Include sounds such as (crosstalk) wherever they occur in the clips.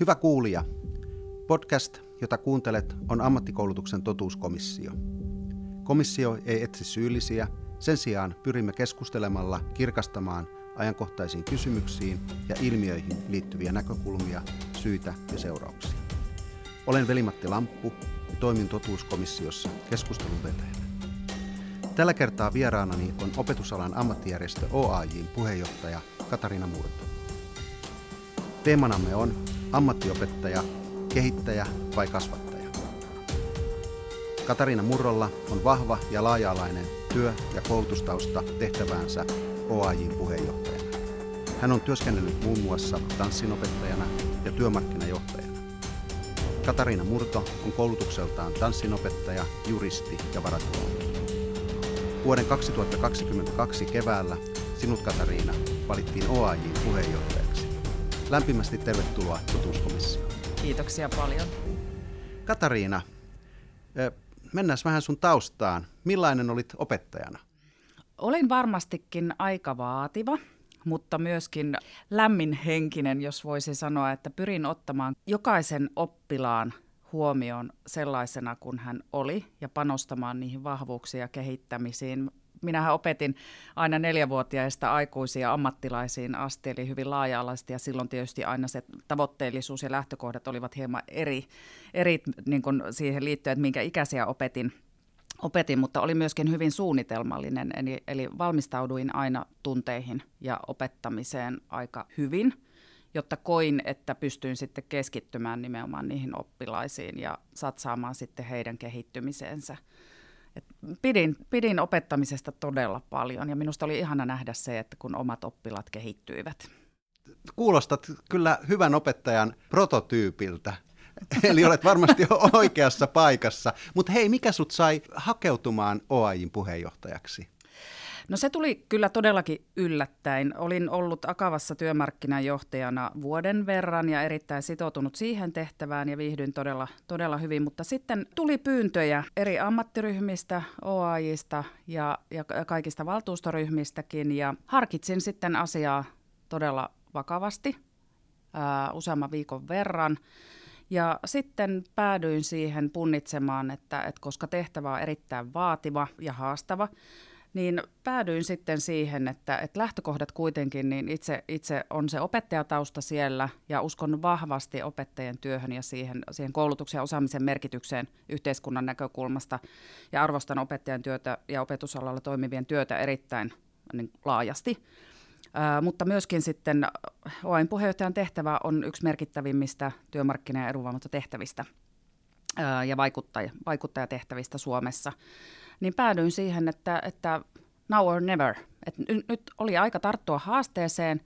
Hyvä kuulija, podcast, jota kuuntelet, on ammattikoulutuksen totuuskomissio. Komissio ei etsi syyllisiä, sen sijaan pyrimme keskustelemalla kirkastamaan ajankohtaisiin kysymyksiin ja ilmiöihin liittyviä näkökulmia, syitä ja seurauksia. Olen Velimatti Lamppu ja toimin totuuskomissiossa keskustelun vetäjänä. Tällä kertaa vieraanani on opetusalan ammattijärjestö OAJin puheenjohtaja Katariina Murto. Teemanamme on ammattiopettaja, kehittäjä vai kasvattaja. Katariina Murrolla on vahva ja laaja-alainen työ- ja koulutustausta tehtäväänsä OAJin puheenjohtajana. Hän on työskennellyt muun muassa tanssinopettajana ja työmarkkinajohtajana. Katariina Murto on koulutukseltaan tanssinopettaja, juristi ja varatuomi. Vuoden 2022 keväällä sinut Katariina valittiin OAJin puheenjohtajaksi. Lämpimästi tervetuloa tutuskomissioon. Kiitoksia paljon. Katariina, mennään vähän sun taustaan. Millainen olit opettajana? Olin varmastikin aika vaativa, mutta myöskin lämminhenkinen, jos voisi sanoa, että pyrin ottamaan jokaisen oppilaan huomioon sellaisena kuin hän oli ja panostamaan niihin vahvuuksiin ja kehittämisiin. Minähän opetin aina neljävuotiaista aikuisia ammattilaisiin asti, eli hyvin laaja-alaisesti, ja silloin tietysti aina se tavoitteellisuus ja lähtökohdat olivat hieman eri, eri niin kuin siihen liittyen, että minkä ikäisiä opetin opetin, mutta oli myöskin hyvin suunnitelmallinen, eli, eli valmistauduin aina tunteihin ja opettamiseen aika hyvin – jotta koin, että pystyin sitten keskittymään nimenomaan niihin oppilaisiin ja satsaamaan sitten heidän kehittymiseensä. Et pidin, pidin opettamisesta todella paljon ja minusta oli ihana nähdä se, että kun omat oppilaat kehittyivät. Kuulostat kyllä hyvän opettajan prototyypiltä. (laughs) Eli olet varmasti oikeassa paikassa. Mutta hei, mikä sut sai hakeutumaan OAJin puheenjohtajaksi? No se tuli kyllä todellakin yllättäen. Olin ollut Akavassa työmarkkinajohtajana vuoden verran ja erittäin sitoutunut siihen tehtävään ja viihdyin todella, todella hyvin. Mutta sitten tuli pyyntöjä eri ammattiryhmistä, OAJista ja, ja kaikista valtuustoryhmistäkin ja harkitsin sitten asiaa todella vakavasti ää, useamman viikon verran. Ja sitten päädyin siihen punnitsemaan, että, että koska tehtävä on erittäin vaativa ja haastava, niin päädyin sitten siihen, että, että lähtökohdat kuitenkin, niin itse, itse on se opettajatausta siellä ja uskon vahvasti opettajien työhön ja siihen, siihen koulutuksen ja osaamisen merkitykseen yhteiskunnan näkökulmasta ja arvostan opettajan työtä ja opetusalalla toimivien työtä erittäin niin, laajasti. Ää, mutta myöskin sitten OAin puheenjohtajan tehtävä on yksi merkittävimmistä työmarkkina- ja edunvalvontatehtävistä ja vaikuttaja, vaikuttajatehtävistä Suomessa niin päädyin siihen, että, että now or never. Et nyt oli aika tarttua haasteeseen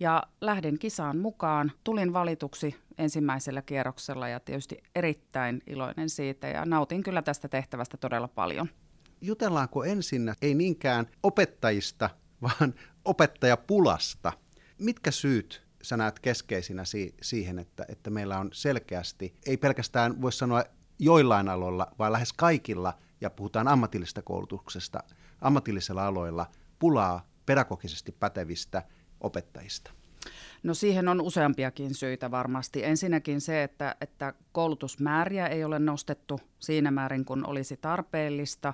ja lähdin kisaan mukaan. Tulin valituksi ensimmäisellä kierroksella ja tietysti erittäin iloinen siitä ja nautin kyllä tästä tehtävästä todella paljon. Jutellaanko ensin ei niinkään opettajista, (laughs) vaan opettajapulasta? Mitkä syyt sä näet keskeisinä si- siihen, että, että meillä on selkeästi, ei pelkästään voi sanoa joillain aloilla, vaan lähes kaikilla – ja puhutaan ammatillisesta koulutuksesta, ammatillisilla aloilla pulaa pedagogisesti pätevistä opettajista? No siihen on useampiakin syitä varmasti. Ensinnäkin se, että, että koulutusmääriä ei ole nostettu siinä määrin, kun olisi tarpeellista.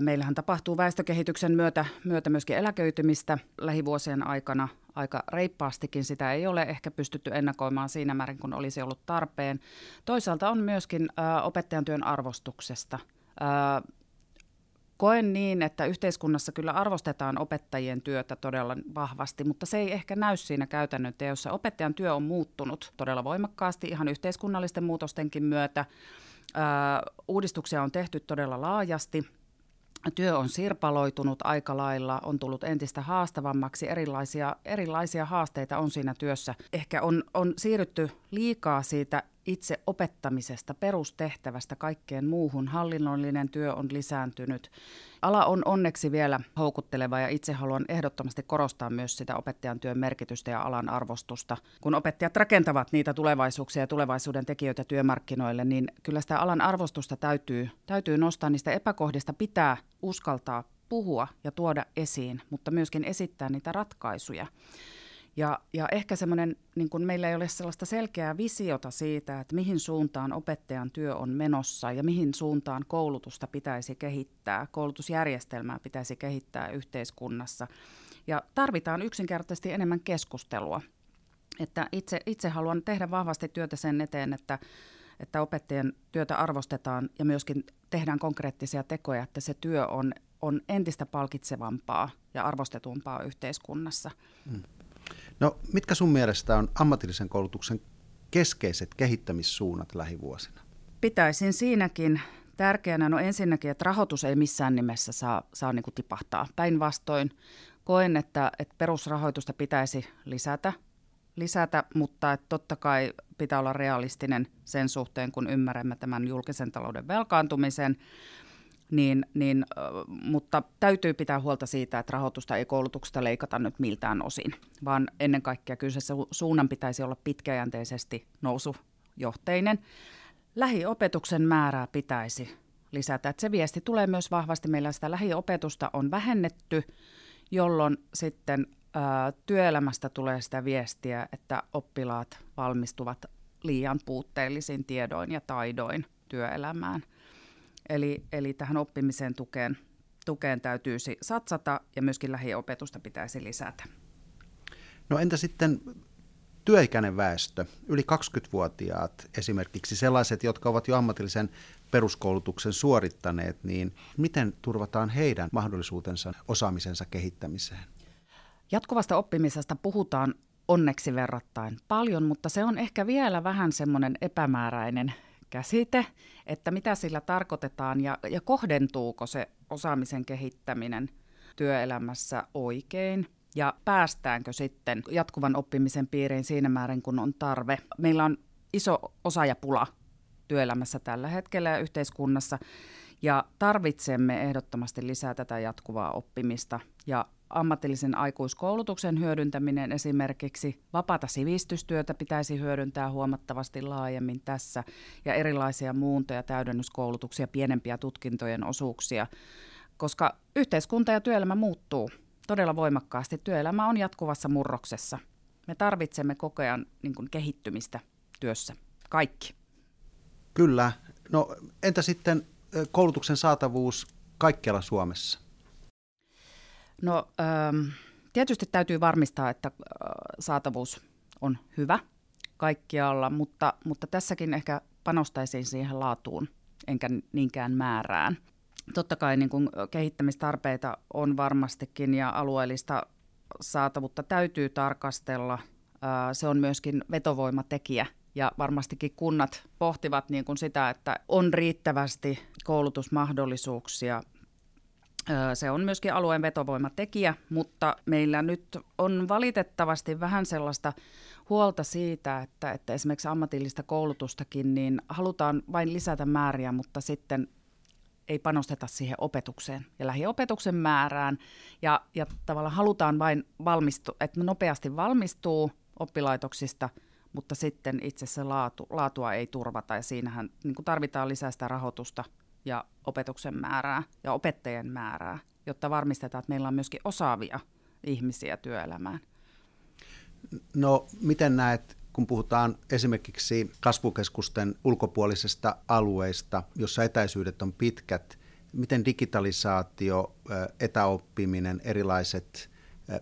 Meillähän tapahtuu väestökehityksen myötä, myötä myöskin eläköitymistä lähivuosien aikana aika reippaastikin. Sitä ei ole ehkä pystytty ennakoimaan siinä määrin, kun olisi ollut tarpeen. Toisaalta on myöskin opettajan työn arvostuksesta – koen niin, että yhteiskunnassa kyllä arvostetaan opettajien työtä todella vahvasti, mutta se ei ehkä näy siinä käytännön teossa. Opettajan työ on muuttunut todella voimakkaasti ihan yhteiskunnallisten muutostenkin myötä. uudistuksia on tehty todella laajasti. Työ on sirpaloitunut aika lailla, on tullut entistä haastavammaksi, erilaisia, erilaisia haasteita on siinä työssä. Ehkä on, on siirrytty liikaa siitä itse opettamisesta, perustehtävästä kaikkeen muuhun. Hallinnollinen työ on lisääntynyt. Ala on onneksi vielä houkutteleva ja itse haluan ehdottomasti korostaa myös sitä opettajan työn merkitystä ja alan arvostusta. Kun opettajat rakentavat niitä tulevaisuuksia ja tulevaisuuden tekijöitä työmarkkinoille, niin kyllä sitä alan arvostusta täytyy, täytyy nostaa. Niistä epäkohdista pitää uskaltaa puhua ja tuoda esiin, mutta myöskin esittää niitä ratkaisuja. Ja, ja ehkä semmoinen, niin kun meillä ei ole sellaista selkeää visiota siitä, että mihin suuntaan opettajan työ on menossa ja mihin suuntaan koulutusta pitäisi kehittää, koulutusjärjestelmää pitäisi kehittää yhteiskunnassa. Ja tarvitaan yksinkertaisesti enemmän keskustelua. Että itse, itse haluan tehdä vahvasti työtä sen eteen, että, että opettajien työtä arvostetaan ja myöskin tehdään konkreettisia tekoja, että se työ on, on entistä palkitsevampaa ja arvostetumpaa yhteiskunnassa. Mm. No, mitkä sun mielestä on ammatillisen koulutuksen keskeiset kehittämissuunnat lähivuosina? Pitäisin siinäkin tärkeänä, no ensinnäkin, että rahoitus ei missään nimessä saa, saa niin kuin tipahtaa. Päinvastoin koen, että, että perusrahoitusta pitäisi lisätä, lisätä, mutta että totta kai pitää olla realistinen sen suhteen, kun ymmärrämme tämän julkisen talouden velkaantumisen niin, niin, mutta täytyy pitää huolta siitä, että rahoitusta ei koulutuksesta leikata nyt miltään osin, vaan ennen kaikkea se suunnan pitäisi olla pitkäjänteisesti nousujohteinen. Lähiopetuksen määrää pitäisi lisätä. Että se viesti tulee myös vahvasti. Meillä sitä lähiopetusta on vähennetty, jolloin sitten ää, työelämästä tulee sitä viestiä, että oppilaat valmistuvat liian puutteellisin tiedoin ja taidoin työelämään. Eli, eli tähän oppimisen tukeen, tukeen täytyisi satsata ja myöskin lähiopetusta pitäisi lisätä. No entä sitten työikäinen väestö, yli 20-vuotiaat esimerkiksi, sellaiset, jotka ovat jo ammatillisen peruskoulutuksen suorittaneet, niin miten turvataan heidän mahdollisuutensa osaamisensa kehittämiseen? Jatkuvasta oppimisesta puhutaan onneksi verrattain paljon, mutta se on ehkä vielä vähän semmoinen epämääräinen käsite, että mitä sillä tarkoitetaan ja, ja kohdentuuko se osaamisen kehittäminen työelämässä oikein ja päästäänkö sitten jatkuvan oppimisen piiriin siinä määrin, kun on tarve. Meillä on iso osaajapula työelämässä tällä hetkellä ja yhteiskunnassa ja tarvitsemme ehdottomasti lisää tätä jatkuvaa oppimista ja ammatillisen aikuiskoulutuksen hyödyntäminen esimerkiksi vapaata sivistystyötä pitäisi hyödyntää huomattavasti laajemmin tässä ja erilaisia muunto- ja täydennyskoulutuksia, pienempiä tutkintojen osuuksia, koska yhteiskunta ja työelämä muuttuu todella voimakkaasti. Työelämä on jatkuvassa murroksessa. Me tarvitsemme koko ajan niin kuin, kehittymistä työssä. Kaikki. Kyllä. No entä sitten koulutuksen saatavuus kaikkialla Suomessa? No ähm, tietysti täytyy varmistaa, että äh, saatavuus on hyvä kaikkialla, mutta, mutta tässäkin ehkä panostaisin siihen laatuun enkä niinkään määrään. Totta kai niin kuin kehittämistarpeita on varmastikin ja alueellista saatavuutta täytyy tarkastella. Äh, se on myöskin vetovoimatekijä ja varmastikin kunnat pohtivat niin kuin sitä, että on riittävästi koulutusmahdollisuuksia se on myöskin alueen vetovoimatekijä, mutta meillä nyt on valitettavasti vähän sellaista huolta siitä, että, että esimerkiksi ammatillista koulutustakin, niin halutaan vain lisätä määriä, mutta sitten ei panosteta siihen opetukseen ja lähiopetuksen määrään. Ja, ja tavallaan halutaan vain valmistu, että nopeasti valmistuu oppilaitoksista, mutta sitten itse se laatu, laatua ei turvata ja siinähän niin tarvitaan lisää sitä rahoitusta – ja opetuksen määrää ja opettajien määrää, jotta varmistetaan, että meillä on myöskin osaavia ihmisiä työelämään. No miten näet, kun puhutaan esimerkiksi kasvukeskusten ulkopuolisesta alueista, jossa etäisyydet on pitkät, miten digitalisaatio, etäoppiminen, erilaiset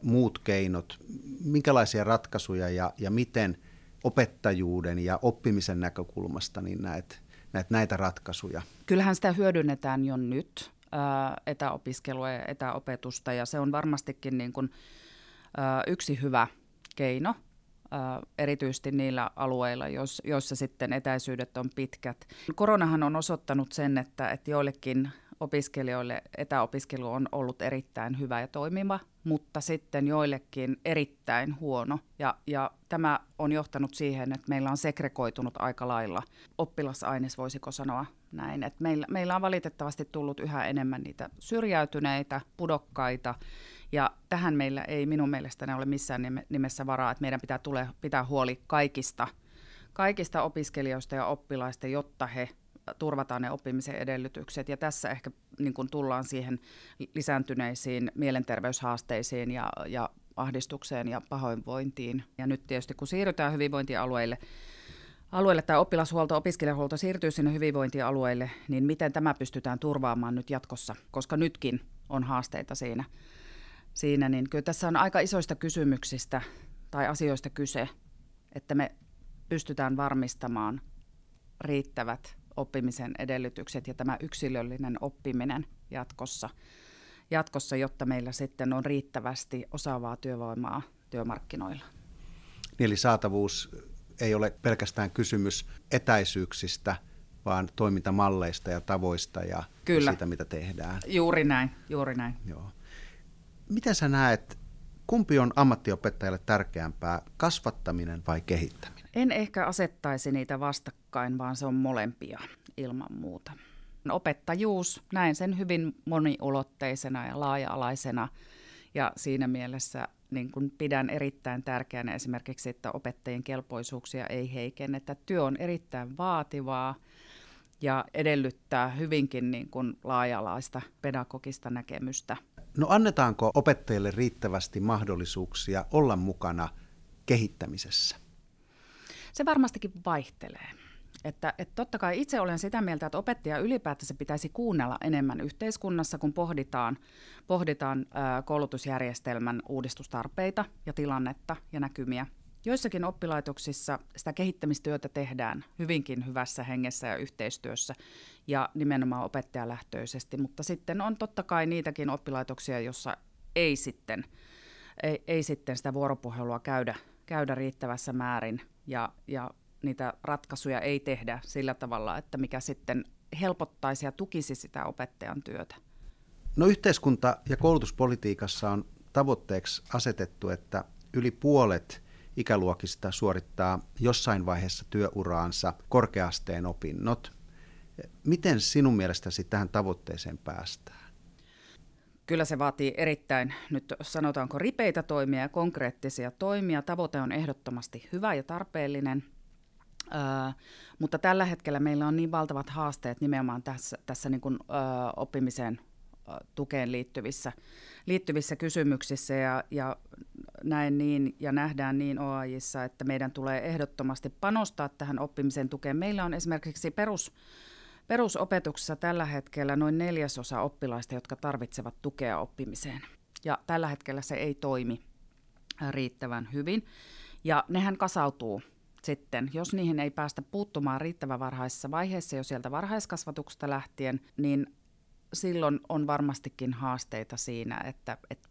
muut keinot, minkälaisia ratkaisuja ja, ja miten opettajuuden ja oppimisen näkökulmasta niin näet näitä, näitä ratkaisuja? Kyllähän sitä hyödynnetään jo nyt, etäopiskelua ja etäopetusta, ja se on varmastikin niin kuin, yksi hyvä keino, erityisesti niillä alueilla, joissa sitten etäisyydet on pitkät. Koronahan on osoittanut sen, että, että joillekin opiskelijoille etäopiskelu on ollut erittäin hyvä ja toimiva, mutta sitten joillekin erittäin huono. Ja, ja tämä on johtanut siihen, että meillä on segregoitunut aika lailla oppilasaines, voisiko sanoa näin. Että meillä, meillä on valitettavasti tullut yhä enemmän niitä syrjäytyneitä, pudokkaita, ja tähän meillä ei minun mielestäni ole missään nimessä varaa, että meidän pitää tule, pitää huoli kaikista, kaikista opiskelijoista ja oppilaista, jotta he turvataan ne oppimisen edellytykset. Ja tässä ehkä niin kuin tullaan siihen lisääntyneisiin mielenterveyshaasteisiin ja, ja ahdistukseen ja pahoinvointiin. Ja nyt tietysti kun siirrytään hyvinvointialueille, alueelle tai oppilashuolto, opiskelijahuolto siirtyy sinne hyvinvointialueille, niin miten tämä pystytään turvaamaan nyt jatkossa, koska nytkin on haasteita siinä. siinä niin kyllä tässä on aika isoista kysymyksistä tai asioista kyse, että me pystytään varmistamaan riittävät oppimisen edellytykset ja tämä yksilöllinen oppiminen jatkossa, jatkossa, jotta meillä sitten on riittävästi osaavaa työvoimaa työmarkkinoilla. Niin, eli saatavuus ei ole pelkästään kysymys etäisyyksistä, vaan toimintamalleista ja tavoista ja, Kyllä. siitä, mitä tehdään. Juuri näin, juuri näin. Joo. Miten sä näet, kumpi on ammattiopettajalle tärkeämpää, kasvattaminen vai kehittäminen? En ehkä asettaisi niitä vastakkain, vaan se on molempia ilman muuta. Opettajuus, näen sen hyvin moniulotteisena ja laaja-alaisena ja siinä mielessä niin kuin pidän erittäin tärkeänä esimerkiksi, että opettajien kelpoisuuksia ei heikennetä. Työ on erittäin vaativaa ja edellyttää hyvinkin niin kuin laaja-alaista pedagogista näkemystä. No annetaanko opettajille riittävästi mahdollisuuksia olla mukana kehittämisessä? Se varmastikin vaihtelee. Että, että totta kai itse olen sitä mieltä, että opettaja ylipäätänsä pitäisi kuunnella enemmän yhteiskunnassa, kun pohditaan, pohditaan koulutusjärjestelmän uudistustarpeita ja tilannetta ja näkymiä. Joissakin oppilaitoksissa sitä kehittämistyötä tehdään hyvinkin hyvässä hengessä ja yhteistyössä ja nimenomaan opettajalähtöisesti, mutta sitten on totta kai niitäkin oppilaitoksia, joissa ei sitten, ei, ei sitten sitä vuoropuhelua käydä, käydä riittävässä määrin ja, ja niitä ratkaisuja ei tehdä sillä tavalla, että mikä sitten helpottaisi ja tukisi sitä opettajan työtä. No yhteiskunta- ja koulutuspolitiikassa on tavoitteeksi asetettu, että yli puolet ikäluokista suorittaa jossain vaiheessa työuraansa korkeasteen opinnot. Miten sinun mielestäsi tähän tavoitteeseen päästään? Kyllä se vaatii erittäin, nyt sanotaanko ripeitä toimia ja konkreettisia toimia. Tavoite on ehdottomasti hyvä ja tarpeellinen – Öö, mutta tällä hetkellä meillä on niin valtavat haasteet nimenomaan tässä, tässä niin kuin, öö, oppimiseen tukeen liittyvissä, liittyvissä kysymyksissä ja, ja näen niin ja nähdään niin OAJissa, että meidän tulee ehdottomasti panostaa tähän oppimisen tukeen. Meillä on esimerkiksi perus, perusopetuksessa tällä hetkellä noin neljäsosa oppilaista, jotka tarvitsevat tukea oppimiseen. Ja tällä hetkellä se ei toimi riittävän hyvin. Ja nehän kasautuu sitten, jos niihin ei päästä puuttumaan riittävän varhaisessa vaiheessa jo sieltä varhaiskasvatuksesta lähtien, niin silloin on varmastikin haasteita siinä, että, että,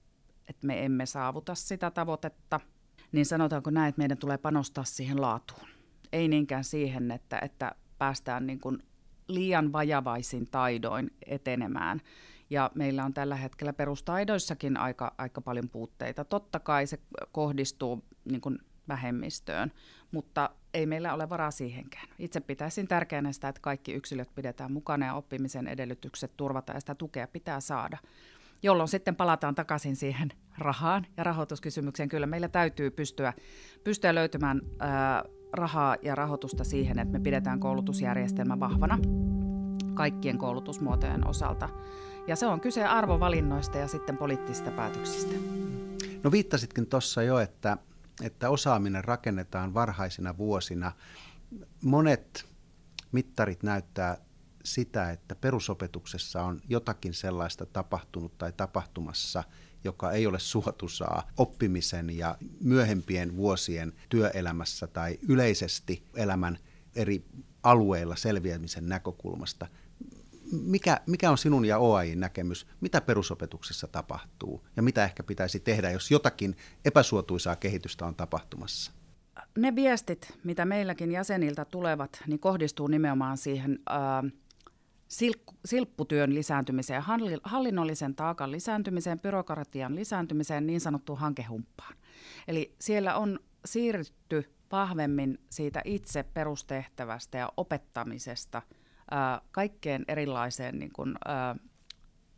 että me emme saavuta sitä tavoitetta. Niin sanotaanko näin, että meidän tulee panostaa siihen laatuun. Ei niinkään siihen, että, että päästään niin kuin liian vajavaisin taidoin etenemään. Ja meillä on tällä hetkellä perustaidoissakin aika, aika paljon puutteita. Totta kai se kohdistuu niin kuin vähemmistöön, mutta ei meillä ole varaa siihenkään. Itse pitäisin tärkeänä sitä, että kaikki yksilöt pidetään mukana ja oppimisen edellytykset turvataan ja sitä tukea pitää saada. Jolloin sitten palataan takaisin siihen rahaan ja rahoituskysymykseen. Kyllä meillä täytyy pystyä, pystyä löytymään ää, rahaa ja rahoitusta siihen, että me pidetään koulutusjärjestelmä vahvana kaikkien koulutusmuotojen osalta. Ja se on kyse arvovalinnoista ja sitten poliittisista päätöksistä. No viittasitkin tuossa jo, että että osaaminen rakennetaan varhaisina vuosina. Monet mittarit näyttää sitä, että perusopetuksessa on jotakin sellaista tapahtunut tai tapahtumassa, joka ei ole suotusaa oppimisen ja myöhempien vuosien työelämässä tai yleisesti elämän eri alueilla selviämisen näkökulmasta mikä, mikä on sinun ja OAIin näkemys, mitä perusopetuksessa tapahtuu ja mitä ehkä pitäisi tehdä, jos jotakin epäsuotuisaa kehitystä on tapahtumassa? Ne viestit, mitä meilläkin jäseniltä tulevat, niin kohdistuu nimenomaan siihen äh, silkku, silpputyön lisääntymiseen, hallinnollisen taakan lisääntymiseen, byrokratian lisääntymiseen, niin sanottuun hankehumppaan. Eli siellä on siirrytty vahvemmin siitä itse perustehtävästä ja opettamisesta – kaikkeen erilaiseen niin kuin,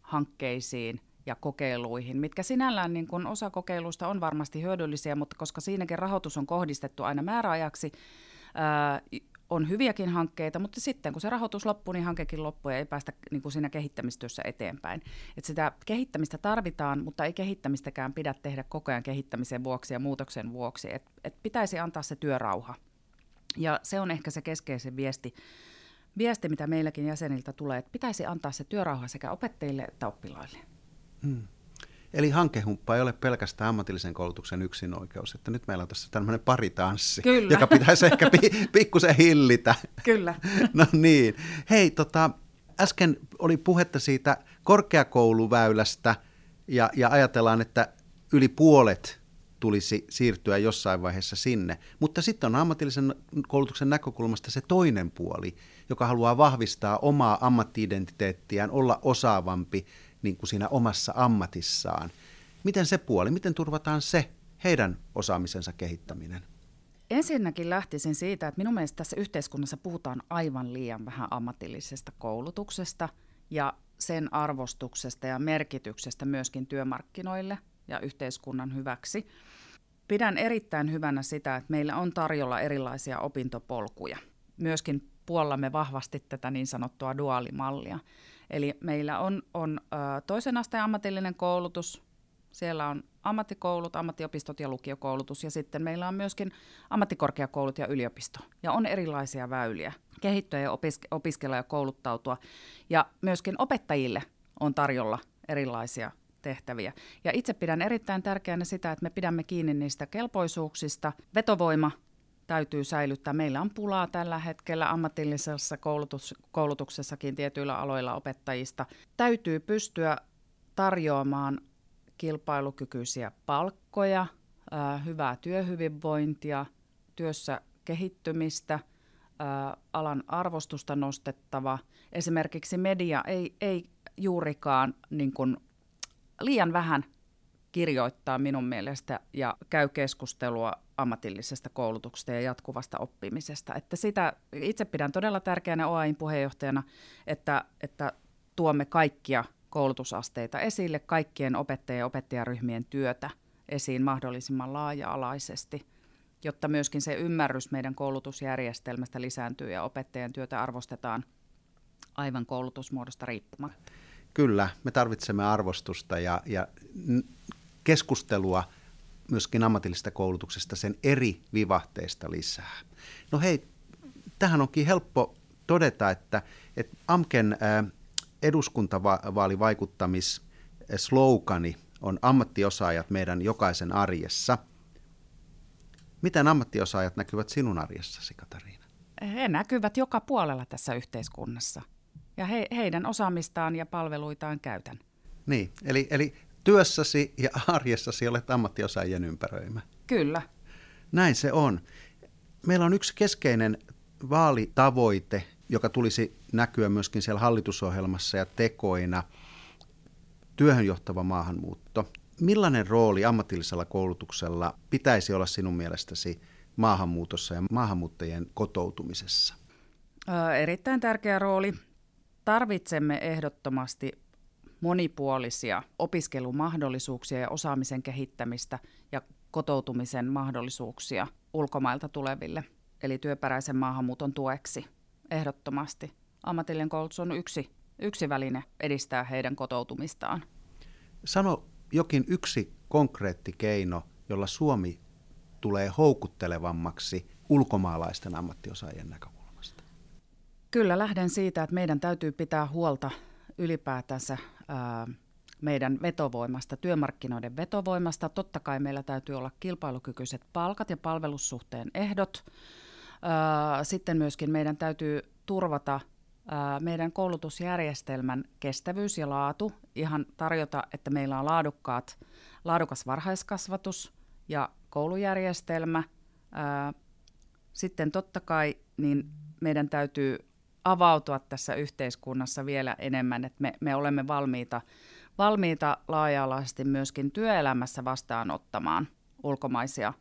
hankkeisiin ja kokeiluihin, mitkä sinällään niin kuin osa kokeiluista on varmasti hyödyllisiä, mutta koska siinäkin rahoitus on kohdistettu aina määräajaksi, on hyviäkin hankkeita, mutta sitten kun se rahoitus loppuu, niin hankekin loppuu ja ei päästä niin kuin siinä kehittämistyössä eteenpäin. Et sitä kehittämistä tarvitaan, mutta ei kehittämistäkään pidä tehdä koko ajan kehittämisen vuoksi ja muutoksen vuoksi. Et, et pitäisi antaa se työrauha. Ja se on ehkä se keskeisen viesti, viesti, mitä meilläkin jäseniltä tulee, että pitäisi antaa se työrauha sekä opettajille että oppilaille. Hmm. Eli hankehumppa ei ole pelkästään ammatillisen koulutuksen yksinoikeus, että nyt meillä on tässä tämmöinen paritanssi, Kyllä. joka pitäisi ehkä pi- pikkusen hillitä. Kyllä. (laughs) no niin. Hei, tota, äsken oli puhetta siitä korkeakouluväylästä ja, ja ajatellaan, että yli puolet tulisi siirtyä jossain vaiheessa sinne. Mutta sitten on ammatillisen koulutuksen näkökulmasta se toinen puoli, joka haluaa vahvistaa omaa ammattiidentiteettiään, olla osaavampi, niin kuin siinä omassa ammatissaan. Miten se puoli, miten turvataan se heidän osaamisensa kehittäminen? Ensinnäkin lähtisin siitä, että minun mielestä tässä yhteiskunnassa puhutaan aivan liian vähän ammatillisesta koulutuksesta ja sen arvostuksesta ja merkityksestä myöskin työmarkkinoille ja yhteiskunnan hyväksi. Pidän erittäin hyvänä sitä, että meillä on tarjolla erilaisia opintopolkuja. Myöskin puollamme vahvasti tätä niin sanottua duaalimallia. Eli meillä on, on toisen asteen ammatillinen koulutus, siellä on ammattikoulut, ammattiopistot ja lukiokoulutus ja sitten meillä on myöskin ammattikorkeakoulut ja yliopisto. Ja on erilaisia väyliä kehittyä ja opiske- opiskella ja kouluttautua. Ja myöskin opettajille on tarjolla erilaisia tehtäviä. Ja itse pidän erittäin tärkeänä sitä, että me pidämme kiinni niistä kelpoisuuksista. Vetovoima täytyy säilyttää. Meillä on pulaa tällä hetkellä ammatillisessa koulutus, koulutuksessakin tietyillä aloilla opettajista. Täytyy pystyä tarjoamaan kilpailukykyisiä palkkoja, hyvää työhyvinvointia, työssä kehittymistä, alan arvostusta nostettava. Esimerkiksi media ei, ei juurikaan niin kuin, liian vähän kirjoittaa minun mielestä ja käy keskustelua ammatillisesta koulutuksesta ja jatkuvasta oppimisesta. Että sitä itse pidän todella tärkeänä OAIn puheenjohtajana, että, että tuomme kaikkia koulutusasteita esille, kaikkien opettajien ja opettajaryhmien työtä esiin mahdollisimman laaja-alaisesti, jotta myöskin se ymmärrys meidän koulutusjärjestelmästä lisääntyy ja opettajien työtä arvostetaan aivan koulutusmuodosta riippumatta. Kyllä, me tarvitsemme arvostusta ja, ja keskustelua myöskin ammatillisesta koulutuksesta sen eri vivahteista lisää. No hei, tähän onkin helppo todeta, että, että AMKen eduskuntavaalivaikuttamisslogani on ammattiosaajat meidän jokaisen arjessa. Miten ammattiosaajat näkyvät sinun arjessasi, Katariina? He näkyvät joka puolella tässä yhteiskunnassa ja he, heidän osaamistaan ja palveluitaan käytän. Niin, eli, eli työssäsi ja arjessasi olet ammattiosaajien ympäröimä. Kyllä. Näin se on. Meillä on yksi keskeinen vaalitavoite, joka tulisi näkyä myöskin siellä hallitusohjelmassa ja tekoina, työhön johtava maahanmuutto. Millainen rooli ammatillisella koulutuksella pitäisi olla sinun mielestäsi maahanmuutossa ja maahanmuuttajien kotoutumisessa? Erittäin tärkeä rooli. Tarvitsemme ehdottomasti monipuolisia opiskelumahdollisuuksia ja osaamisen kehittämistä ja kotoutumisen mahdollisuuksia ulkomailta tuleville, eli työperäisen maahanmuuton tueksi ehdottomasti. Ammatillinen koulutus on yksi, yksi väline edistää heidän kotoutumistaan. Sano jokin yksi konkreetti keino, jolla Suomi tulee houkuttelevammaksi ulkomaalaisten ammattiosaajien näkökulmasta? Kyllä lähden siitä, että meidän täytyy pitää huolta ylipäätänsä meidän vetovoimasta, työmarkkinoiden vetovoimasta. Totta kai meillä täytyy olla kilpailukykyiset palkat ja palvelussuhteen ehdot. Sitten myöskin meidän täytyy turvata meidän koulutusjärjestelmän kestävyys ja laatu, ihan tarjota, että meillä on laadukkaat, laadukas varhaiskasvatus ja koulujärjestelmä. Sitten totta kai niin meidän täytyy avautua tässä yhteiskunnassa vielä enemmän, että me, me olemme valmiita, valmiita laaja-alaisesti myöskin työelämässä vastaanottamaan ulkomaisia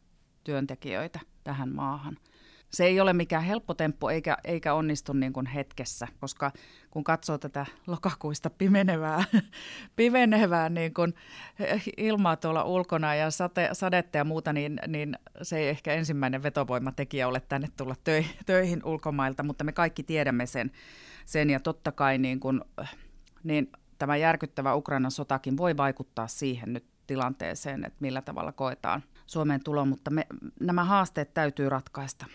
työntekijöitä tähän maahan. Se ei ole mikään helppo temppu eikä, eikä onnistu niin kuin hetkessä, koska kun katsoo tätä lokakuista pimenevää, (laughs) pimenevää niin kuin ilmaa tuolla ulkona ja sate, sadetta ja muuta, niin, niin se ei ehkä ensimmäinen vetovoimatekijä ole tänne tulla töihin ulkomailta, mutta me kaikki tiedämme sen, sen ja totta kai niin kuin, niin tämä järkyttävä Ukrainan sotakin voi vaikuttaa siihen nyt tilanteeseen, että millä tavalla koetaan Suomeen tulo, mutta me, nämä haasteet täytyy ratkaista.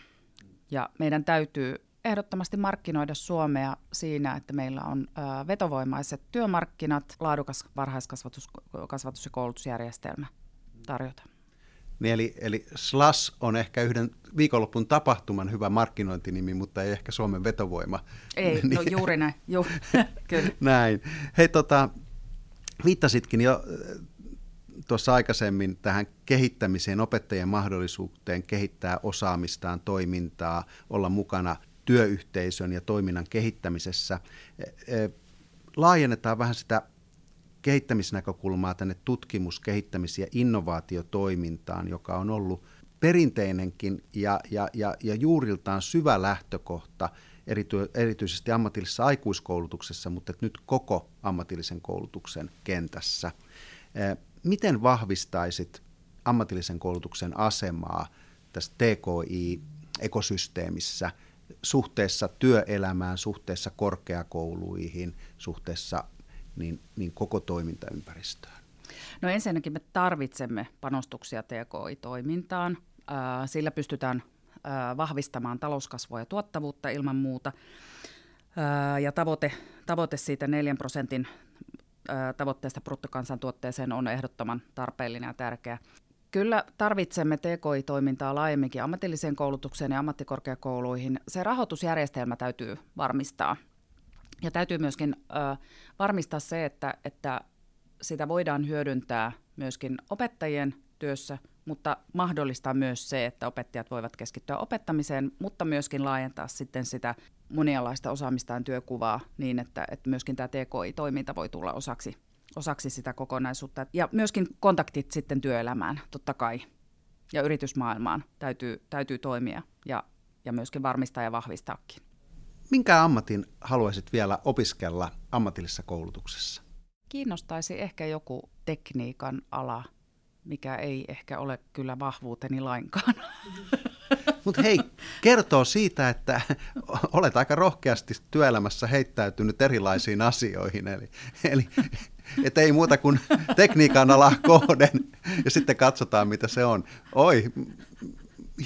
Ja meidän täytyy ehdottomasti markkinoida Suomea siinä, että meillä on vetovoimaiset työmarkkinat, laadukas varhaiskasvatus kasvatus- ja koulutusjärjestelmä tarjota. Niin eli, eli SLAS on ehkä yhden viikonlopun tapahtuman hyvä markkinointinimi, mutta ei ehkä Suomen vetovoima. Ei, no (laughs) niin. juuri näin. Ju, (laughs) kyllä. näin. Hei, tota, viittasitkin jo tuossa aikaisemmin tähän kehittämiseen, opettajien mahdollisuuteen kehittää osaamistaan, toimintaa, olla mukana työyhteisön ja toiminnan kehittämisessä. E, e, laajennetaan vähän sitä kehittämisnäkökulmaa tänne tutkimus-, kehittämis- ja innovaatiotoimintaan, joka on ollut perinteinenkin ja, ja, ja, ja juuriltaan syvä lähtökohta erity, erityisesti ammatillisessa aikuiskoulutuksessa, mutta nyt koko ammatillisen koulutuksen kentässä. Miten vahvistaisit ammatillisen koulutuksen asemaa tässä TKI-ekosysteemissä suhteessa työelämään, suhteessa korkeakouluihin, suhteessa niin, niin koko toimintaympäristöön? No ensinnäkin me tarvitsemme panostuksia TKI-toimintaan. Sillä pystytään vahvistamaan talouskasvua ja tuottavuutta ilman muuta. Ja tavoite, tavoite siitä 4 prosentin tavoitteesta bruttokansantuotteeseen on ehdottoman tarpeellinen ja tärkeä. Kyllä tarvitsemme TKI-toimintaa laajemminkin ammatilliseen koulutukseen ja ammattikorkeakouluihin. Se rahoitusjärjestelmä täytyy varmistaa. Ja täytyy myöskin ö, varmistaa se, että, että sitä voidaan hyödyntää myöskin opettajien työssä, mutta mahdollistaa myös se, että opettajat voivat keskittyä opettamiseen, mutta myöskin laajentaa sitten sitä monialaista osaamistaan työkuvaa niin, että, että myöskin tämä TKI-toiminta voi tulla osaksi, osaksi sitä kokonaisuutta. Ja myöskin kontaktit sitten työelämään, totta kai, ja yritysmaailmaan täytyy, täytyy toimia ja, ja myöskin varmistaa ja vahvistaakin. Minkä ammatin haluaisit vielä opiskella ammatillisessa koulutuksessa? Kiinnostaisi ehkä joku tekniikan ala, mikä ei ehkä ole kyllä vahvuuteni lainkaan. (laughs) Mutta hei, kertoo siitä, että (laughs) olet aika rohkeasti työelämässä heittäytynyt erilaisiin asioihin. Eli, eli että ei muuta kuin tekniikan ala kohden ja sitten katsotaan, mitä se on. Oi,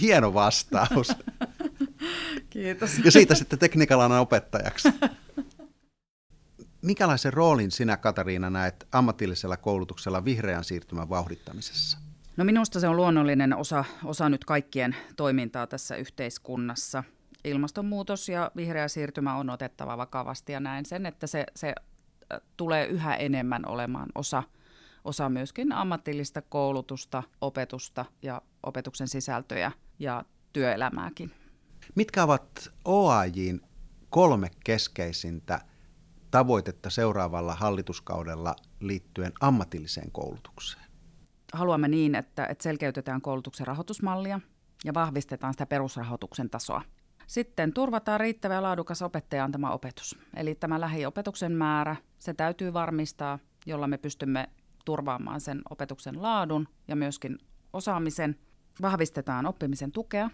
hieno vastaus. (laughs) Kiitos. Ja siitä sitten tekniikan opettajaksi. Mikälaisen roolin sinä, Katariina, näet ammatillisella koulutuksella vihreän siirtymän vauhdittamisessa? No minusta se on luonnollinen osa, osa nyt kaikkien toimintaa tässä yhteiskunnassa. Ilmastonmuutos ja vihreä siirtymä on otettava vakavasti ja näen sen, että se, se tulee yhä enemmän olemaan osa, osa myöskin ammatillista koulutusta, opetusta ja opetuksen sisältöjä ja työelämääkin. Mitkä ovat OAJin kolme keskeisintä tavoitetta seuraavalla hallituskaudella liittyen ammatilliseen koulutukseen? Haluamme niin, että, että selkeytetään koulutuksen rahoitusmallia ja vahvistetaan sitä perusrahoituksen tasoa. Sitten turvataan riittävä ja laadukas opettaja antama opetus. Eli tämä lähiopetuksen määrä, se täytyy varmistaa, jolla me pystymme turvaamaan sen opetuksen laadun ja myöskin osaamisen. Vahvistetaan oppimisen tukea,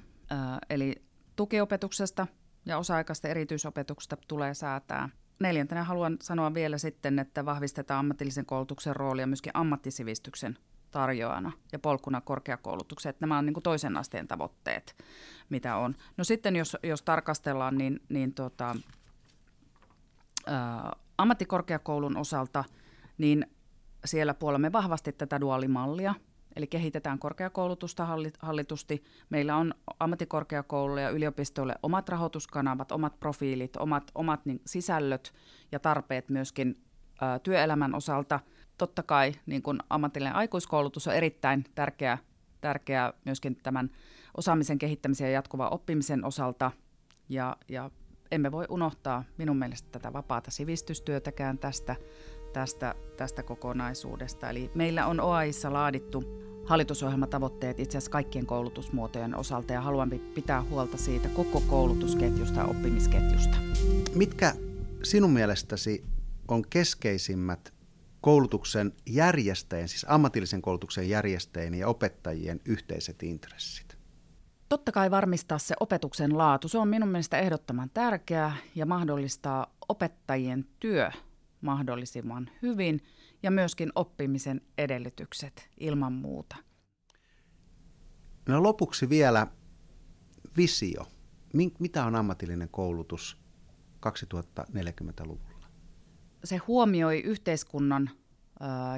eli tukiopetuksesta ja osa-aikaista erityisopetuksesta tulee säätää Neljäntenä haluan sanoa vielä sitten, että vahvistetaan ammatillisen koulutuksen roolia myöskin ammattisivistyksen tarjoajana ja polkuna korkeakoulutukseen. Että nämä on niin toisen asteen tavoitteet, mitä on. No sitten jos, jos tarkastellaan, niin, niin tota, ä, ammattikorkeakoulun osalta, niin siellä puolemme vahvasti tätä duaalimallia – Eli kehitetään korkeakoulutusta hallitusti. Meillä on ammattikorkeakouluille ja yliopistoille omat rahoituskanavat, omat profiilit, omat, omat niin, sisällöt ja tarpeet myöskin ä, työelämän osalta. Totta kai niin kun ammatillinen aikuiskoulutus on erittäin tärkeä, tärkeä myöskin tämän osaamisen kehittämisen ja jatkuvan oppimisen osalta. Ja, ja emme voi unohtaa minun mielestä tätä vapaata sivistystyötäkään tästä, tästä, tästä kokonaisuudesta. Eli meillä on OAIssa laadittu hallitusohjelmatavoitteet itse asiassa kaikkien koulutusmuotojen osalta ja haluan pitää huolta siitä koko koulutusketjusta ja oppimisketjusta. Mitkä sinun mielestäsi on keskeisimmät koulutuksen järjestäjien, siis ammatillisen koulutuksen järjestäjien ja opettajien yhteiset intressit? Totta kai varmistaa se opetuksen laatu. Se on minun mielestä ehdottoman tärkeää ja mahdollistaa opettajien työ mahdollisimman hyvin ja myöskin oppimisen edellytykset ilman muuta. No lopuksi vielä visio. Mitä on ammatillinen koulutus 2040-luvulla? Se huomioi yhteiskunnan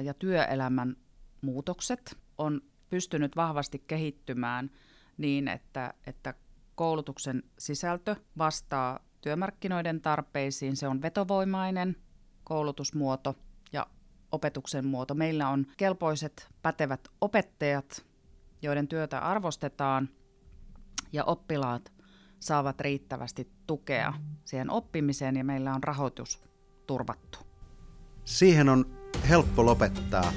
ja työelämän muutokset, on pystynyt vahvasti kehittymään niin, että, että koulutuksen sisältö vastaa työmarkkinoiden tarpeisiin. Se on vetovoimainen koulutusmuoto ja opetuksen muoto. Meillä on kelpoiset, pätevät opettajat, joiden työtä arvostetaan ja oppilaat saavat riittävästi tukea siihen oppimiseen ja meillä on rahoitus turvattu. Siihen on helppo lopettaa.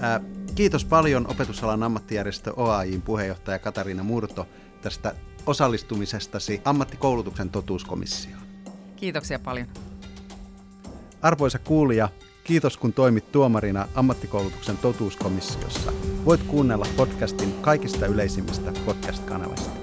Ää, kiitos paljon opetusalan ammattijärjestö OAJin puheenjohtaja Katariina Murto tästä osallistumisestasi ammattikoulutuksen totuuskomissioon. Kiitoksia paljon. Arvoisa kuulija, kiitos kun toimit tuomarina ammattikoulutuksen totuuskomissiossa. Voit kuunnella podcastin kaikista yleisimmistä podcast-kanavista.